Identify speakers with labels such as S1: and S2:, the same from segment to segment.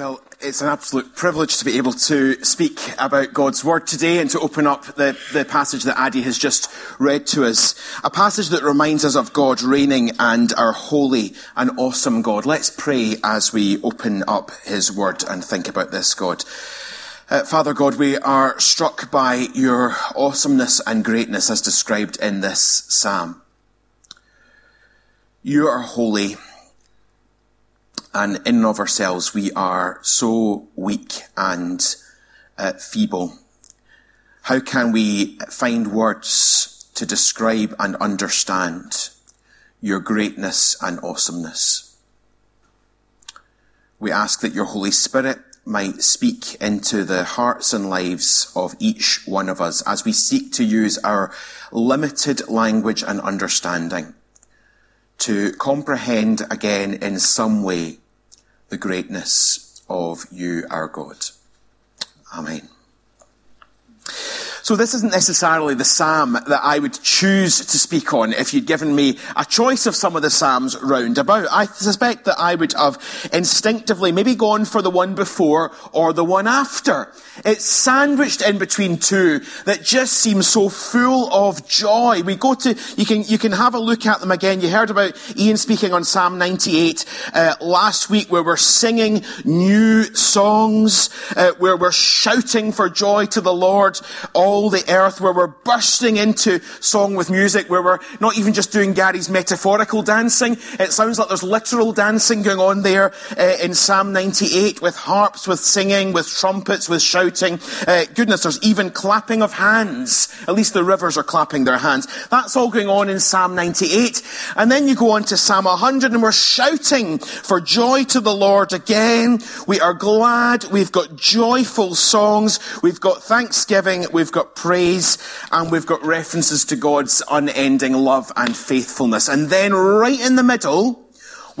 S1: Well, it's an absolute privilege to be able to speak about God's Word today and to open up the, the passage that Addy has just read to us. A passage that reminds us of God reigning and our holy and awesome God. Let's pray as we open up His Word and think about this, God. Uh, Father God, we are struck by your awesomeness and greatness as described in this psalm. You are holy and in and of ourselves we are so weak and uh, feeble. How can we find words to describe and understand your greatness and awesomeness? We ask that your Holy Spirit might speak into the hearts and lives of each one of us as we seek to use our limited language and understanding to comprehend again in some way the greatness of you, our God. Amen. So this isn't necessarily the psalm that I would choose to speak on if you'd given me a choice of some of the psalms round about. I suspect that I would have instinctively maybe gone for the one before or the one after. It's sandwiched in between two that just seem so full of joy. We go to, you can, you can have a look at them again. You heard about Ian speaking on Psalm 98 uh, last week where we're singing new songs, uh, where we're shouting for joy to the Lord all the earth, where we're bursting into song with music, where we're not even just doing Gary's metaphorical dancing. It sounds like there's literal dancing going on there uh, in Psalm 98 with harps, with singing, with trumpets, with shouting shouting. Uh, goodness, there's even clapping of hands. At least the rivers are clapping their hands. That's all going on in Psalm 98. And then you go on to Psalm 100 and we're shouting for joy to the Lord again. We are glad. We've got joyful songs. We've got thanksgiving. We've got praise and we've got references to God's unending love and faithfulness. And then right in the middle,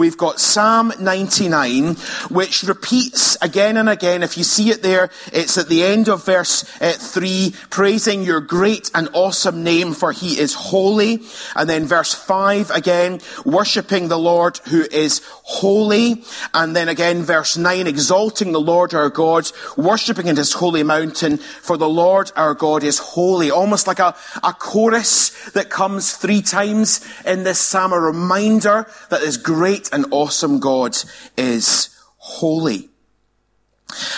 S1: we've got Psalm 99, which repeats again and again. If you see it there, it's at the end of verse uh, 3, praising your great and awesome name, for he is holy. And then verse 5 again, worshipping the Lord who is holy. And then again, verse 9, exalting the Lord our God, worshipping in his holy mountain, for the Lord our God is holy. Almost like a, a chorus that comes three times in this psalm, a reminder that this great and awesome God is holy.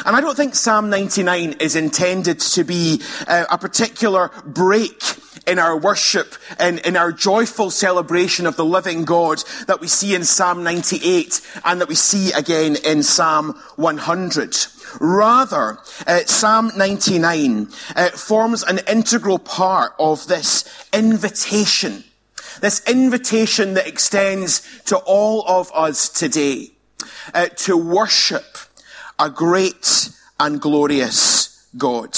S1: And I don't think Psalm 99 is intended to be uh, a particular break in our worship and in our joyful celebration of the living God that we see in Psalm 98 and that we see again in Psalm 100. Rather, uh, Psalm 99 uh, forms an integral part of this invitation this invitation that extends to all of us today uh, to worship a great and glorious God.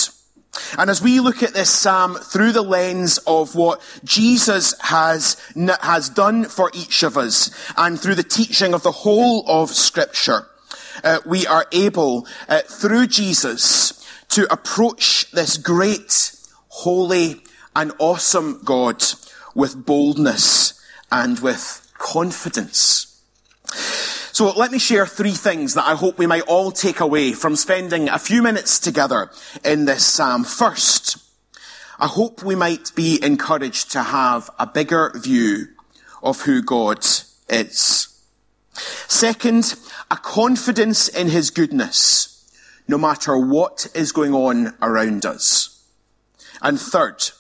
S1: And as we look at this psalm through the lens of what Jesus has, has done for each of us and through the teaching of the whole of scripture, uh, we are able, uh, through Jesus, to approach this great, holy, and awesome God with boldness and with confidence. So let me share three things that I hope we might all take away from spending a few minutes together in this psalm. First, I hope we might be encouraged to have a bigger view of who God is. Second, a confidence in his goodness, no matter what is going on around us. And third,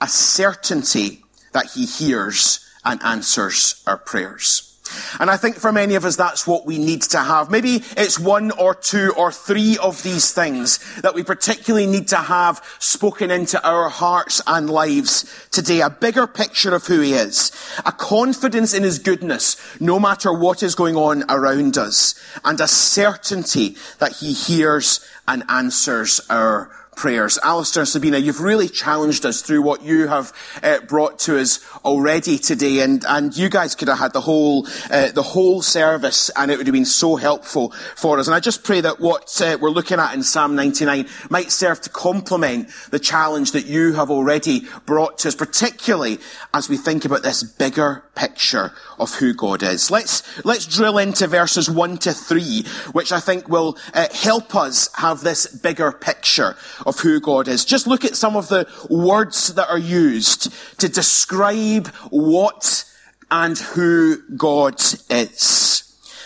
S1: a certainty that he hears and answers our prayers. And I think for many of us, that's what we need to have. Maybe it's one or two or three of these things that we particularly need to have spoken into our hearts and lives today. A bigger picture of who he is. A confidence in his goodness, no matter what is going on around us. And a certainty that he hears and answers our prayers. Alistair Sabina, you've really challenged us through what you have uh, brought to us already today, and, and you guys could have had the whole, uh, the whole service, and it would have been so helpful for us. And I just pray that what uh, we're looking at in Psalm 99 might serve to complement the challenge that you have already brought to us, particularly as we think about this bigger picture of who God is. Let's, let's drill into verses 1 to 3, which I think will uh, help us have this bigger picture of who God is. Just look at some of the words that are used to describe what and who God is.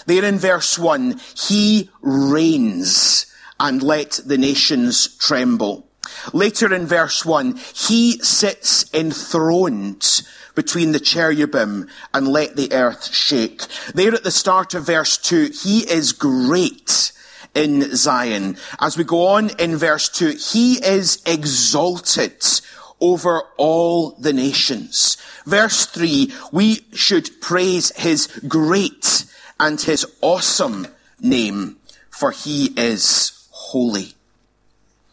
S1: There in verse 1, He reigns and let the nations tremble. Later in verse 1, He sits enthroned between the cherubim and let the earth shake. There at the start of verse 2, He is great in Zion. As we go on in verse 2, he is exalted over all the nations. Verse 3, we should praise his great and his awesome name, for he is holy.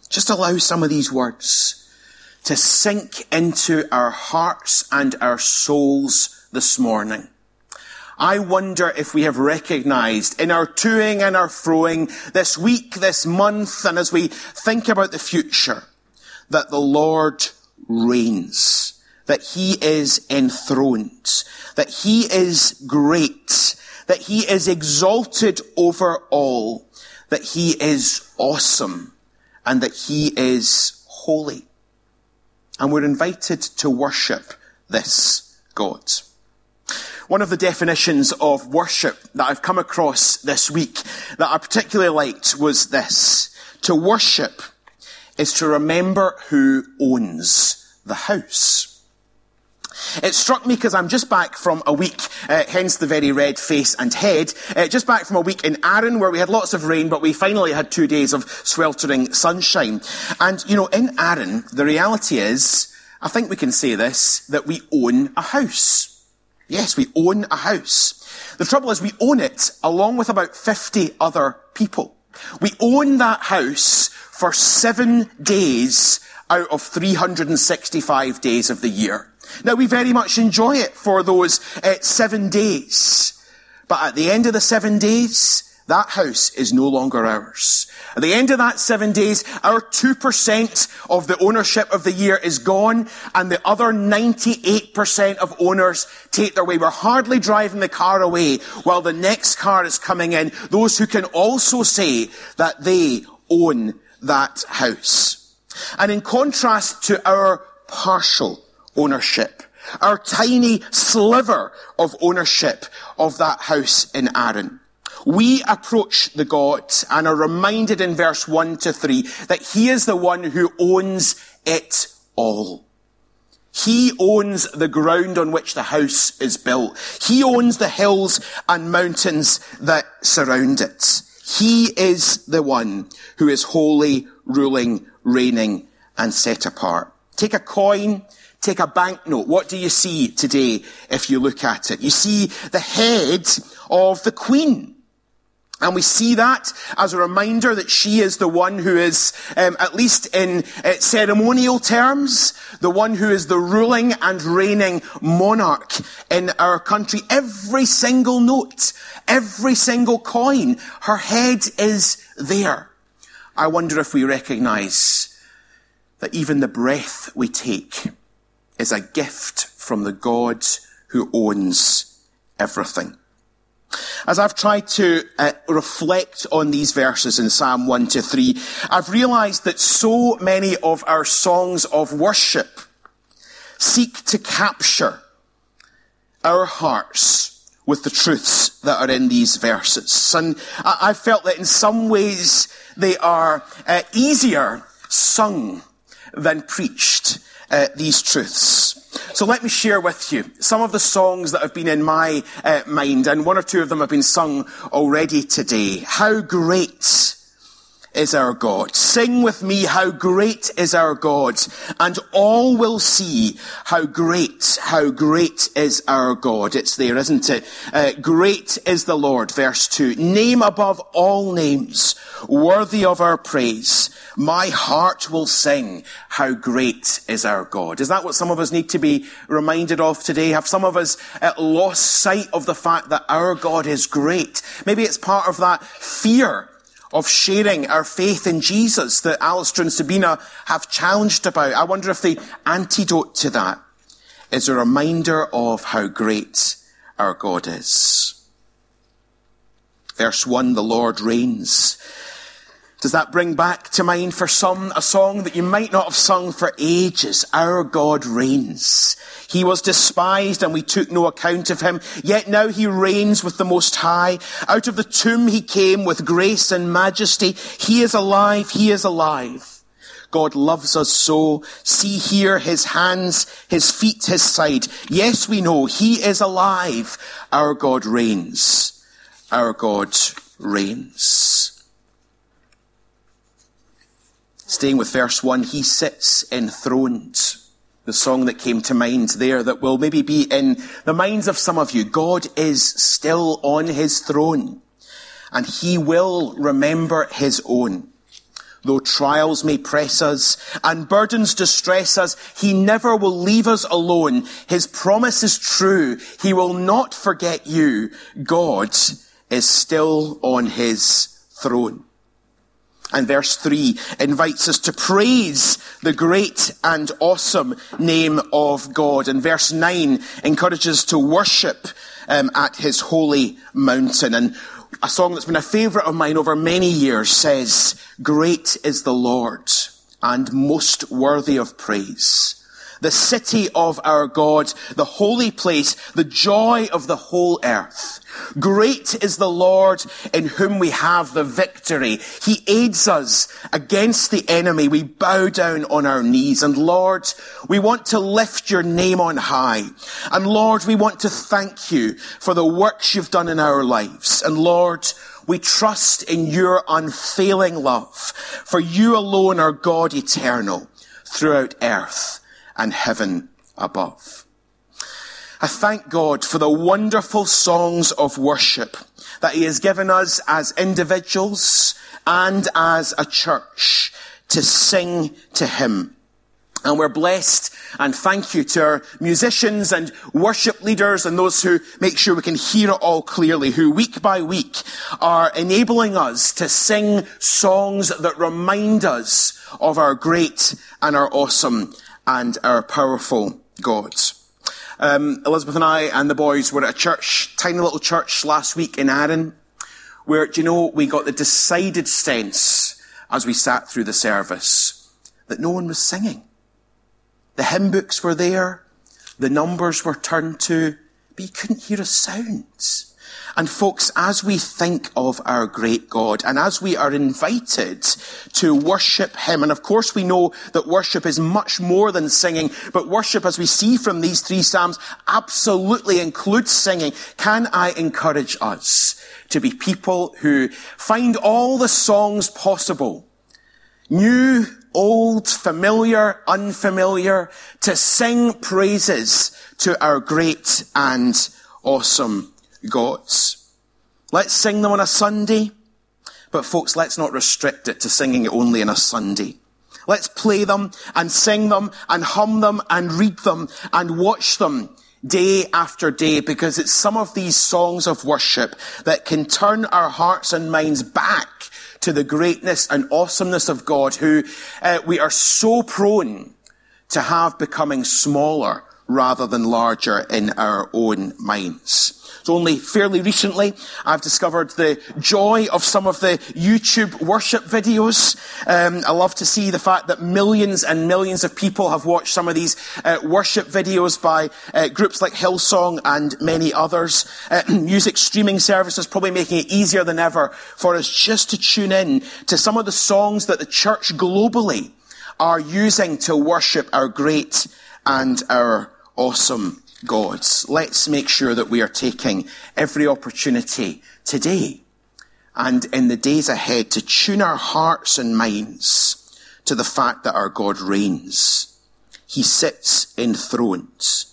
S1: Just allow some of these words to sink into our hearts and our souls this morning. I wonder if we have recognized in our toing and our froing this week, this month, and as we think about the future, that the Lord reigns, that he is enthroned, that he is great, that he is exalted over all, that he is awesome, and that he is holy. And we're invited to worship this God. One of the definitions of worship that I've come across this week that I particularly liked was this. To worship is to remember who owns the house. It struck me because I'm just back from a week, uh, hence the very red face and head, uh, just back from a week in Arran where we had lots of rain, but we finally had two days of sweltering sunshine. And, you know, in Arran, the reality is, I think we can say this, that we own a house. Yes, we own a house. The trouble is we own it along with about 50 other people. We own that house for seven days out of 365 days of the year. Now we very much enjoy it for those uh, seven days. But at the end of the seven days, that house is no longer ours. At the end of that seven days, our 2% of the ownership of the year is gone, and the other 98% of owners take their way. We're hardly driving the car away while the next car is coming in. Those who can also say that they own that house. And in contrast to our partial ownership, our tiny sliver of ownership of that house in Arran, we approach the God and are reminded in verse 1 to 3 that He is the one who owns it all. He owns the ground on which the house is built. He owns the hills and mountains that surround it. He is the one who is holy, ruling, reigning, and set apart. Take a coin, take a banknote. What do you see today if you look at it? You see the head of the queen. And we see that as a reminder that she is the one who is, um, at least in uh, ceremonial terms, the one who is the ruling and reigning monarch in our country. Every single note, every single coin, her head is there. I wonder if we recognize that even the breath we take is a gift from the God who owns everything. As I've tried to uh, reflect on these verses in Psalm 1 to 3, I've realized that so many of our songs of worship seek to capture our hearts with the truths that are in these verses. And I, felt that in some ways they are uh, easier sung than preached, uh, these truths. So let me share with you some of the songs that have been in my uh, mind, and one or two of them have been sung already today. How great is our God. Sing with me, how great is our God. And all will see how great, how great is our God. It's there, isn't it? Uh, great is the Lord, verse 2. Name above all names, worthy of our praise. My heart will sing, how great is our God. Is that what some of us need to be reminded of today? Have some of us uh, lost sight of the fact that our God is great? Maybe it's part of that fear of sharing our faith in Jesus that Alistair and Sabina have challenged about. I wonder if the antidote to that is a reminder of how great our God is. Verse 1, the Lord reigns. Does that bring back to mind for some a song that you might not have sung for ages? Our God reigns. He was despised and we took no account of him, yet now he reigns with the Most High. Out of the tomb he came with grace and majesty. He is alive. He is alive. God loves us so. See here his hands, his feet, his side. Yes, we know he is alive. Our God reigns. Our God reigns. Staying with verse 1, he sits enthroned. The song that came to mind there that will maybe be in the minds of some of you. God is still on his throne and he will remember his own. Though trials may press us and burdens distress us, he never will leave us alone. His promise is true. He will not forget you. God is still on his throne. And verse 3 invites us to praise the great and awesome name of God. And verse 9 encourages us to worship um, at his holy mountain. And a song that's been a favourite of mine over many years says, Great is the Lord and most worthy of praise. The city of our God, the holy place, the joy of the whole earth. Great is the Lord in whom we have the victory. He aids us against the enemy. We bow down on our knees. And Lord, we want to lift your name on high. And Lord, we want to thank you for the works you've done in our lives. And Lord, we trust in your unfailing love. For you alone are God eternal throughout earth and heaven above. I thank God for the wonderful songs of worship that He has given us as individuals and as a church to sing to Him. And we're blessed and thank you to our musicians and worship leaders and those who make sure we can hear it all clearly, who week by week are enabling us to sing songs that remind us of our great and our awesome and our powerful God. Um, Elizabeth and I and the boys were at a church, tiny little church last week in Arran, where, do you know, we got the decided sense as we sat through the service that no one was singing. The hymn books were there, the numbers were turned to, but you couldn't hear a sound. And folks, as we think of our great God and as we are invited to worship Him, and of course we know that worship is much more than singing, but worship, as we see from these three Psalms, absolutely includes singing. Can I encourage us to be people who find all the songs possible? New, old, familiar, unfamiliar, to sing praises to our great and awesome gods. Let's sing them on a Sunday, but folks, let's not restrict it to singing it only on a Sunday. Let's play them and sing them and hum them and read them and watch them day after day because it's some of these songs of worship that can turn our hearts and minds back to the greatness and awesomeness of God who uh, we are so prone to have becoming smaller rather than larger in our own minds. So only fairly recently, I've discovered the joy of some of the YouTube worship videos. Um, I love to see the fact that millions and millions of people have watched some of these uh, worship videos by uh, groups like Hillsong and many others. Uh, music streaming services probably making it easier than ever for us just to tune in to some of the songs that the church globally are using to worship our great and our awesome gods. Let's make sure that we are taking every opportunity today and in the days ahead to tune our hearts and minds to the fact that our God reigns. He sits enthroned.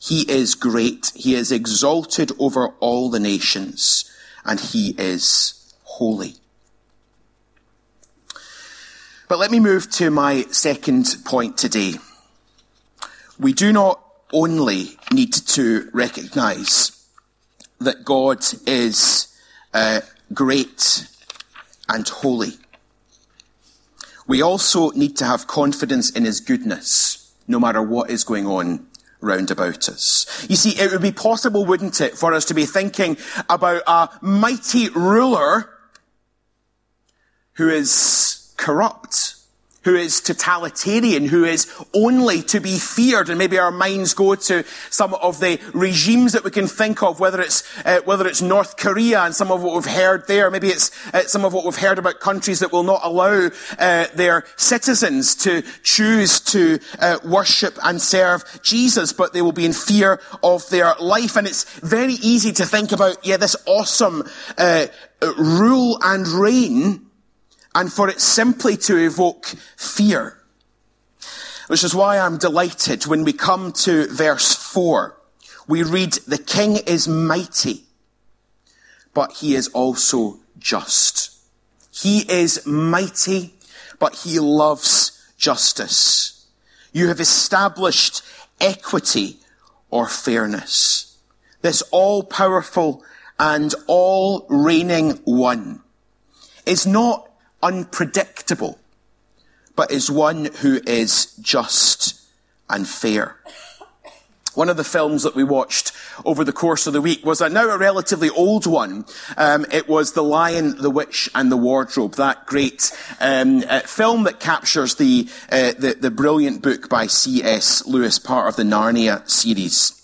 S1: He is great. He is exalted over all the nations and he is holy. But let me move to my second point today. We do not only need to recognize that God is uh, great and holy. We also need to have confidence in his goodness, no matter what is going on round about us. You see, it would be possible, wouldn't it, for us to be thinking about a mighty ruler who is corrupt who is totalitarian, who is only to be feared. And maybe our minds go to some of the regimes that we can think of, whether it's, uh, whether it's North Korea and some of what we've heard there. Maybe it's uh, some of what we've heard about countries that will not allow uh, their citizens to choose to uh, worship and serve Jesus, but they will be in fear of their life. And it's very easy to think about, yeah, this awesome uh, rule and reign and for it simply to evoke fear. Which is why I'm delighted when we come to verse 4. We read, the king is mighty, but he is also just. He is mighty, but he loves justice. You have established equity or fairness. This all powerful and all reigning one is not unpredictable, but is one who is just and fair. One of the films that we watched over the course of the week was a, now a relatively old one. Um, it was The Lion, the Witch, and the Wardrobe. That great um, uh, film that captures the, uh, the, the brilliant book by C.S. Lewis, part of the Narnia series.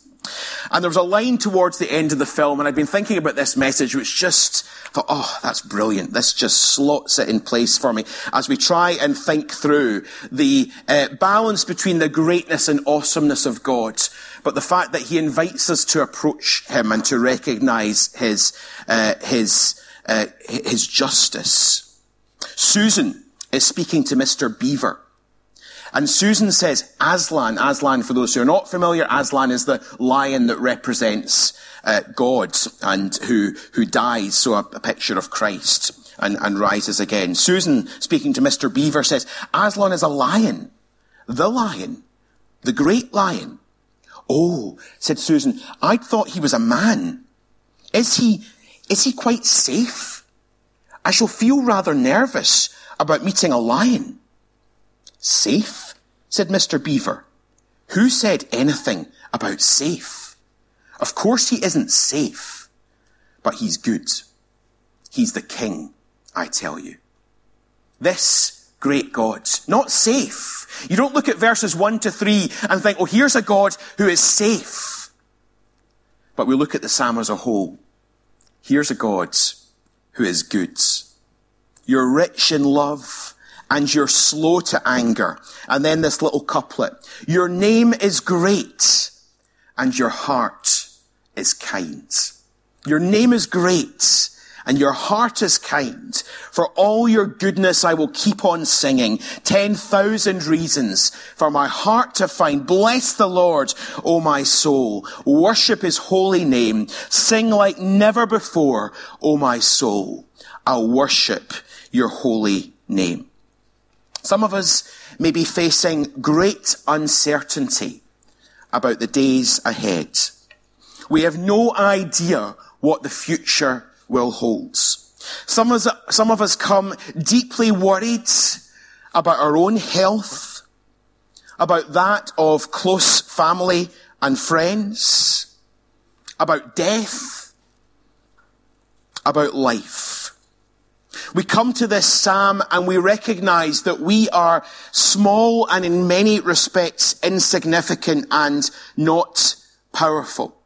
S1: And there was a line towards the end of the film, and I'd been thinking about this message, which just thought, oh, that's brilliant. This just slots it in place for me as we try and think through the uh, balance between the greatness and awesomeness of God, but the fact that He invites us to approach Him and to recognize His uh, His uh, His justice. Susan is speaking to Mr. Beaver. And Susan says, Aslan, Aslan, for those who are not familiar, Aslan is the lion that represents uh, God and who, who dies, so a, a picture of Christ and, and rises again. Susan, speaking to Mr. Beaver, says, Aslan is a lion, the lion, the great lion. Oh, said Susan, I thought he was a man. Is he, is he quite safe? I shall feel rather nervous about meeting a lion. Safe? Said Mr. Beaver. Who said anything about safe? Of course he isn't safe, but he's good. He's the king, I tell you. This great God, not safe. You don't look at verses one to three and think, oh, here's a God who is safe. But we look at the psalm as a whole. Here's a God who is good. You're rich in love and you're slow to anger. And then this little couplet. Your name is great and your heart is kind. Your name is great and your heart is kind. For all your goodness, I will keep on singing. Ten thousand reasons for my heart to find. Bless the Lord, O my soul. Worship his holy name. Sing like never before, O my soul. I'll worship your holy name. Some of us may be facing great uncertainty about the days ahead. We have no idea what the future will hold. Some of, us, some of us come deeply worried about our own health, about that of close family and friends, about death, about life. We come to this psalm and we recognize that we are small and in many respects insignificant and not powerful.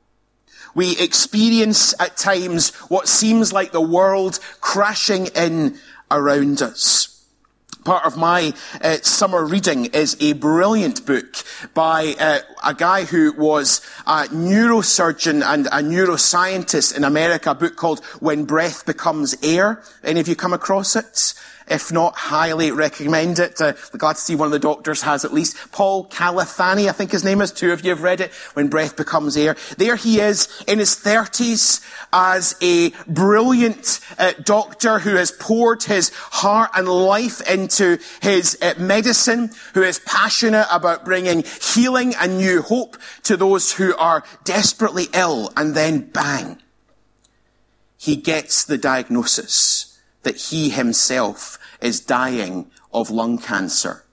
S1: We experience at times what seems like the world crashing in around us. Part of my uh, summer reading is a brilliant book by uh, a guy who was a neurosurgeon and a neuroscientist in America, a book called When Breath Becomes Air. Any of you come across it? If not, highly recommend it. Uh, glad to see one of the doctors has at least. Paul Kalanithi, I think his name is. Two of you have read it. When Breath Becomes Air. There he is in his thirties as a brilliant uh, doctor who has poured his heart and life into his uh, medicine, who is passionate about bringing healing and new hope to those who are desperately ill. And then bang, he gets the diagnosis that he himself is dying of lung cancer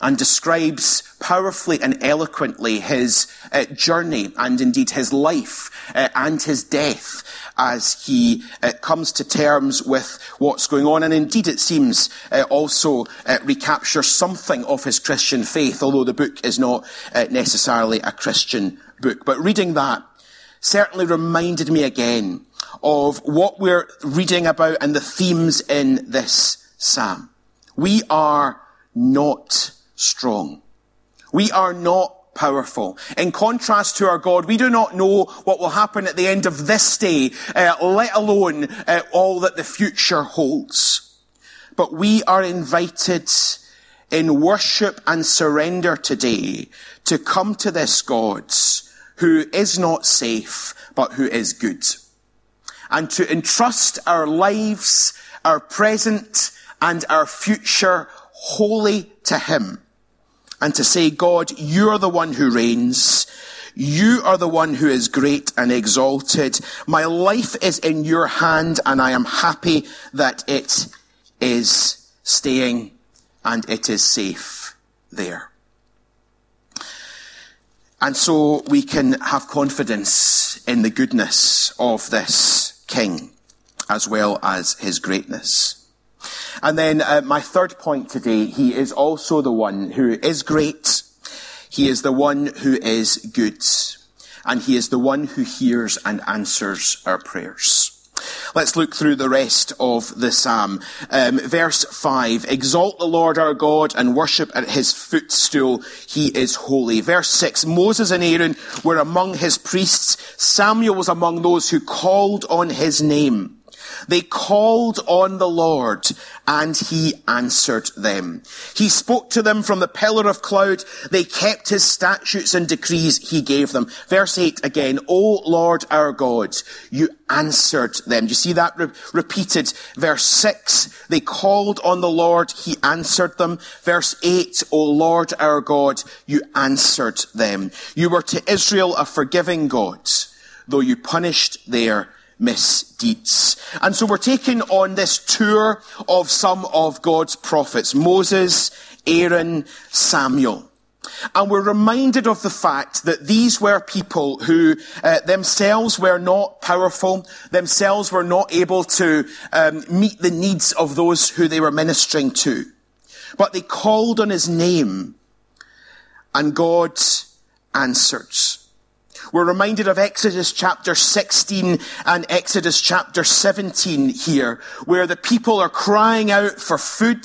S1: and describes powerfully and eloquently his uh, journey and indeed his life uh, and his death as he uh, comes to terms with what's going on. And indeed, it seems uh, also uh, recaptures something of his Christian faith, although the book is not uh, necessarily a Christian book. But reading that certainly reminded me again of what we're reading about and the themes in this psalm. We are not strong. We are not powerful. In contrast to our God, we do not know what will happen at the end of this day, uh, let alone uh, all that the future holds. But we are invited in worship and surrender today to come to this God who is not safe, but who is good. And to entrust our lives, our present, and our future wholly to Him. And to say, God, you're the one who reigns. You are the one who is great and exalted. My life is in your hand and I am happy that it is staying and it is safe there. And so we can have confidence in the goodness of this King as well as his greatness. And then uh, my third point today, he is also the one who is great. He is the one who is good. And he is the one who hears and answers our prayers. Let's look through the rest of the psalm. Um, verse 5, exalt the Lord our God and worship at his footstool. He is holy. Verse 6, Moses and Aaron were among his priests. Samuel was among those who called on his name. They called on the Lord and he answered them. He spoke to them from the pillar of cloud. They kept his statutes and decrees he gave them. Verse 8 again, O Lord our God, you answered them. Do you see that re- repeated? Verse 6, they called on the Lord, he answered them. Verse 8, O Lord our God, you answered them. You were to Israel a forgiving God, though you punished their misdeeds. And so we're taking on this tour of some of God's prophets, Moses, Aaron, Samuel. And we're reminded of the fact that these were people who uh, themselves were not powerful, themselves were not able to um, meet the needs of those who they were ministering to. But they called on his name and God answered. We're reminded of Exodus chapter 16 and Exodus chapter 17 here, where the people are crying out for food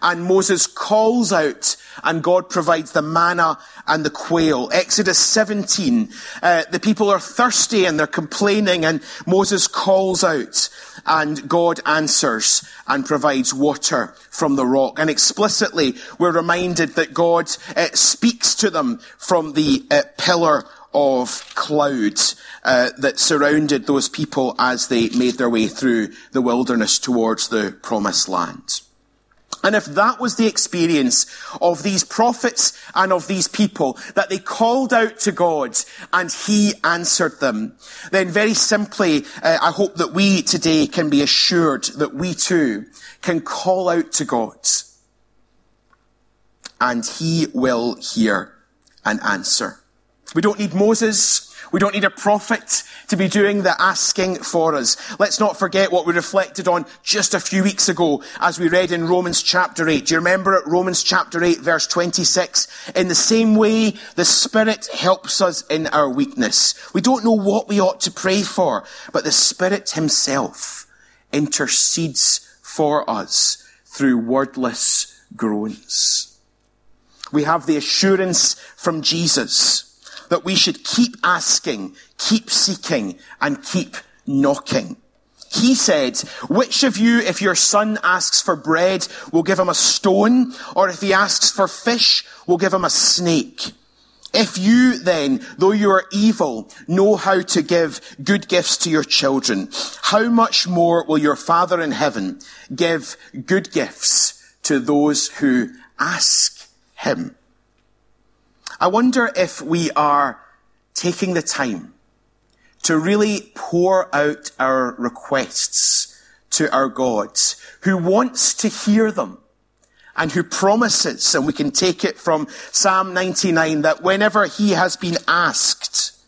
S1: and Moses calls out and God provides the manna and the quail. Exodus 17, uh, the people are thirsty and they're complaining and Moses calls out and God answers and provides water from the rock. And explicitly, we're reminded that God uh, speaks to them from the uh, pillar of clouds uh, that surrounded those people as they made their way through the wilderness towards the promised land. And if that was the experience of these prophets and of these people, that they called out to God and He answered them, then very simply, uh, I hope that we today can be assured that we too can call out to God and He will hear and answer. We don't need Moses. We don't need a prophet to be doing the asking for us. Let's not forget what we reflected on just a few weeks ago as we read in Romans chapter 8. Do you remember it? Romans chapter 8 verse 26. In the same way, the Spirit helps us in our weakness. We don't know what we ought to pray for, but the Spirit Himself intercedes for us through wordless groans. We have the assurance from Jesus that we should keep asking, keep seeking, and keep knocking. He said, which of you, if your son asks for bread, will give him a stone, or if he asks for fish, will give him a snake? If you then, though you are evil, know how to give good gifts to your children, how much more will your Father in heaven give good gifts to those who ask him? I wonder if we are taking the time to really pour out our requests to our God, who wants to hear them and who promises, and we can take it from Psalm 99, that whenever he has been asked,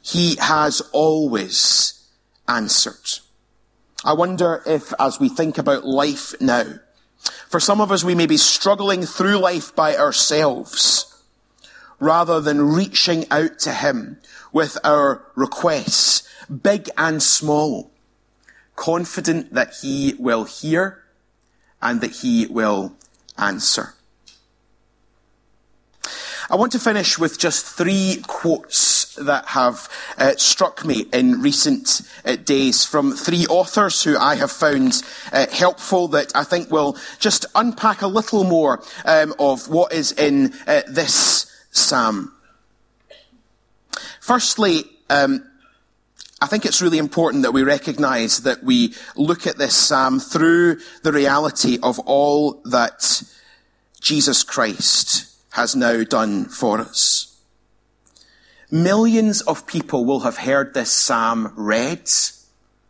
S1: he has always answered. I wonder if, as we think about life now, for some of us, we may be struggling through life by ourselves, rather than reaching out to him with our requests, big and small, confident that he will hear and that he will answer. I want to finish with just three quotes that have uh, struck me in recent uh, days from three authors who I have found uh, helpful that I think will just unpack a little more um, of what is in uh, this psalm. Firstly, um, I think it's really important that we recognize that we look at this psalm through the reality of all that Jesus Christ has now done for us. Millions of people will have heard this psalm read,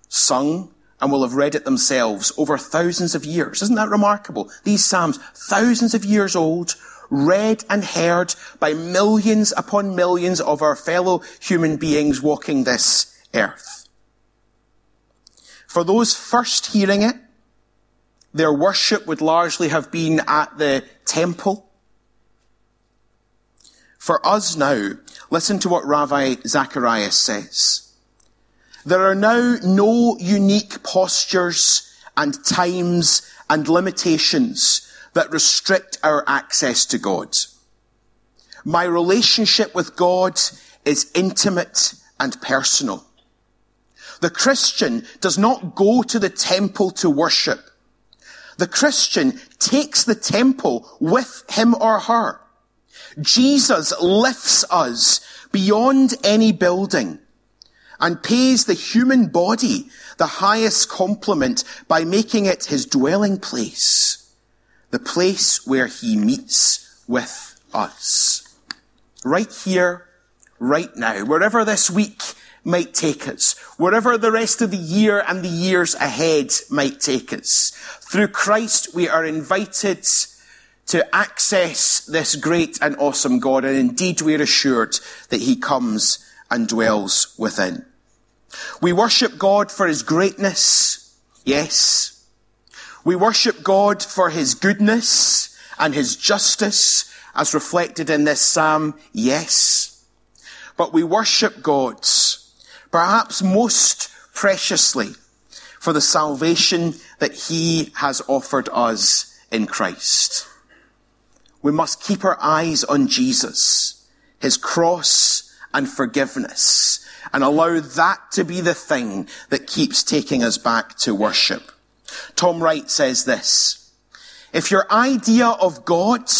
S1: sung, and will have read it themselves over thousands of years. Isn't that remarkable? These psalms, thousands of years old, read and heard by millions upon millions of our fellow human beings walking this earth. For those first hearing it, their worship would largely have been at the temple. For us now, listen to what Ravi Zacharias says. There are now no unique postures and times and limitations that restrict our access to God. My relationship with God is intimate and personal. The Christian does not go to the temple to worship. The Christian takes the temple with him or her. Jesus lifts us beyond any building and pays the human body the highest compliment by making it his dwelling place the place where he meets with us. Right here, right now, wherever this week might take us, wherever the rest of the year and the years ahead might take us. Through Christ, we are invited to access this great and awesome God, and indeed we are assured that he comes and dwells within. We worship God for his greatness, yes, we worship God for his goodness and his justice as reflected in this psalm, yes. But we worship God perhaps most preciously for the salvation that he has offered us in Christ. We must keep our eyes on Jesus, his cross and forgiveness, and allow that to be the thing that keeps taking us back to worship. Tom Wright says this. If your idea of God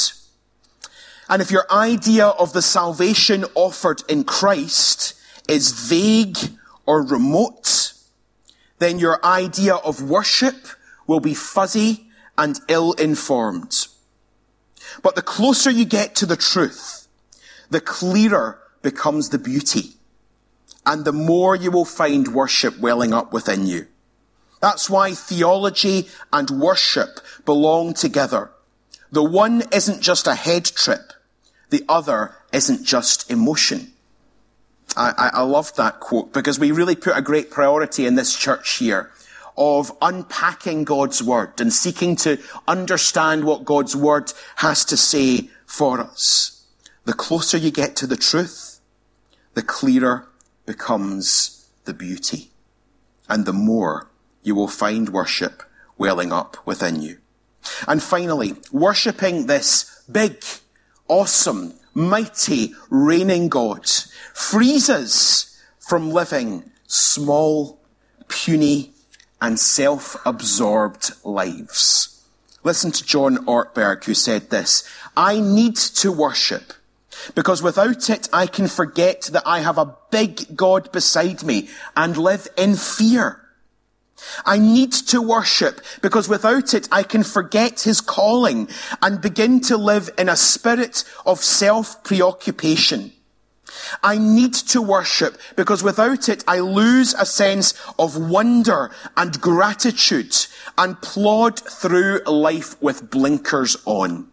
S1: and if your idea of the salvation offered in Christ is vague or remote, then your idea of worship will be fuzzy and ill-informed. But the closer you get to the truth, the clearer becomes the beauty and the more you will find worship welling up within you. That's why theology and worship belong together. The one isn't just a head trip. The other isn't just emotion. I, I, I love that quote because we really put a great priority in this church here of unpacking God's word and seeking to understand what God's word has to say for us. The closer you get to the truth, the clearer becomes the beauty and the more you will find worship welling up within you. And finally, worshipping this big, awesome, mighty, reigning God frees us from living small, puny, and self-absorbed lives. Listen to John Ortberg who said this, I need to worship because without it I can forget that I have a big God beside me and live in fear. I need to worship because without it I can forget his calling and begin to live in a spirit of self-preoccupation. I need to worship because without it I lose a sense of wonder and gratitude and plod through life with blinkers on.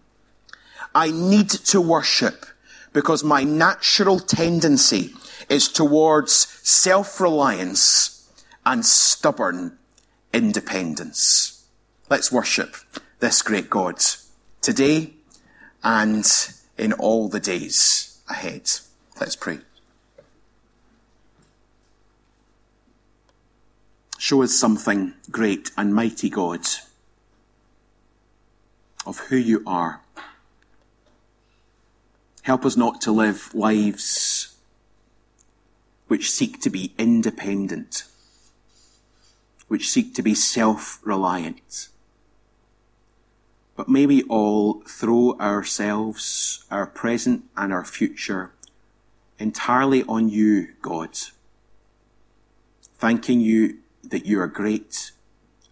S1: I need to worship because my natural tendency is towards self-reliance and stubborn independence. Let's worship this great God today and in all the days ahead. Let's pray. Show us something great and mighty, God, of who you are. Help us not to live lives which seek to be independent, which seek to be self-reliant. But may we all throw ourselves, our present and our future entirely on you, God, thanking you that you are great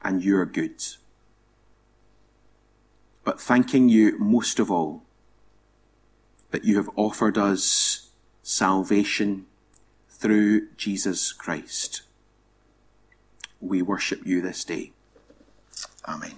S1: and you are good. But thanking you most of all that you have offered us salvation through Jesus Christ. We worship you this day. Amen.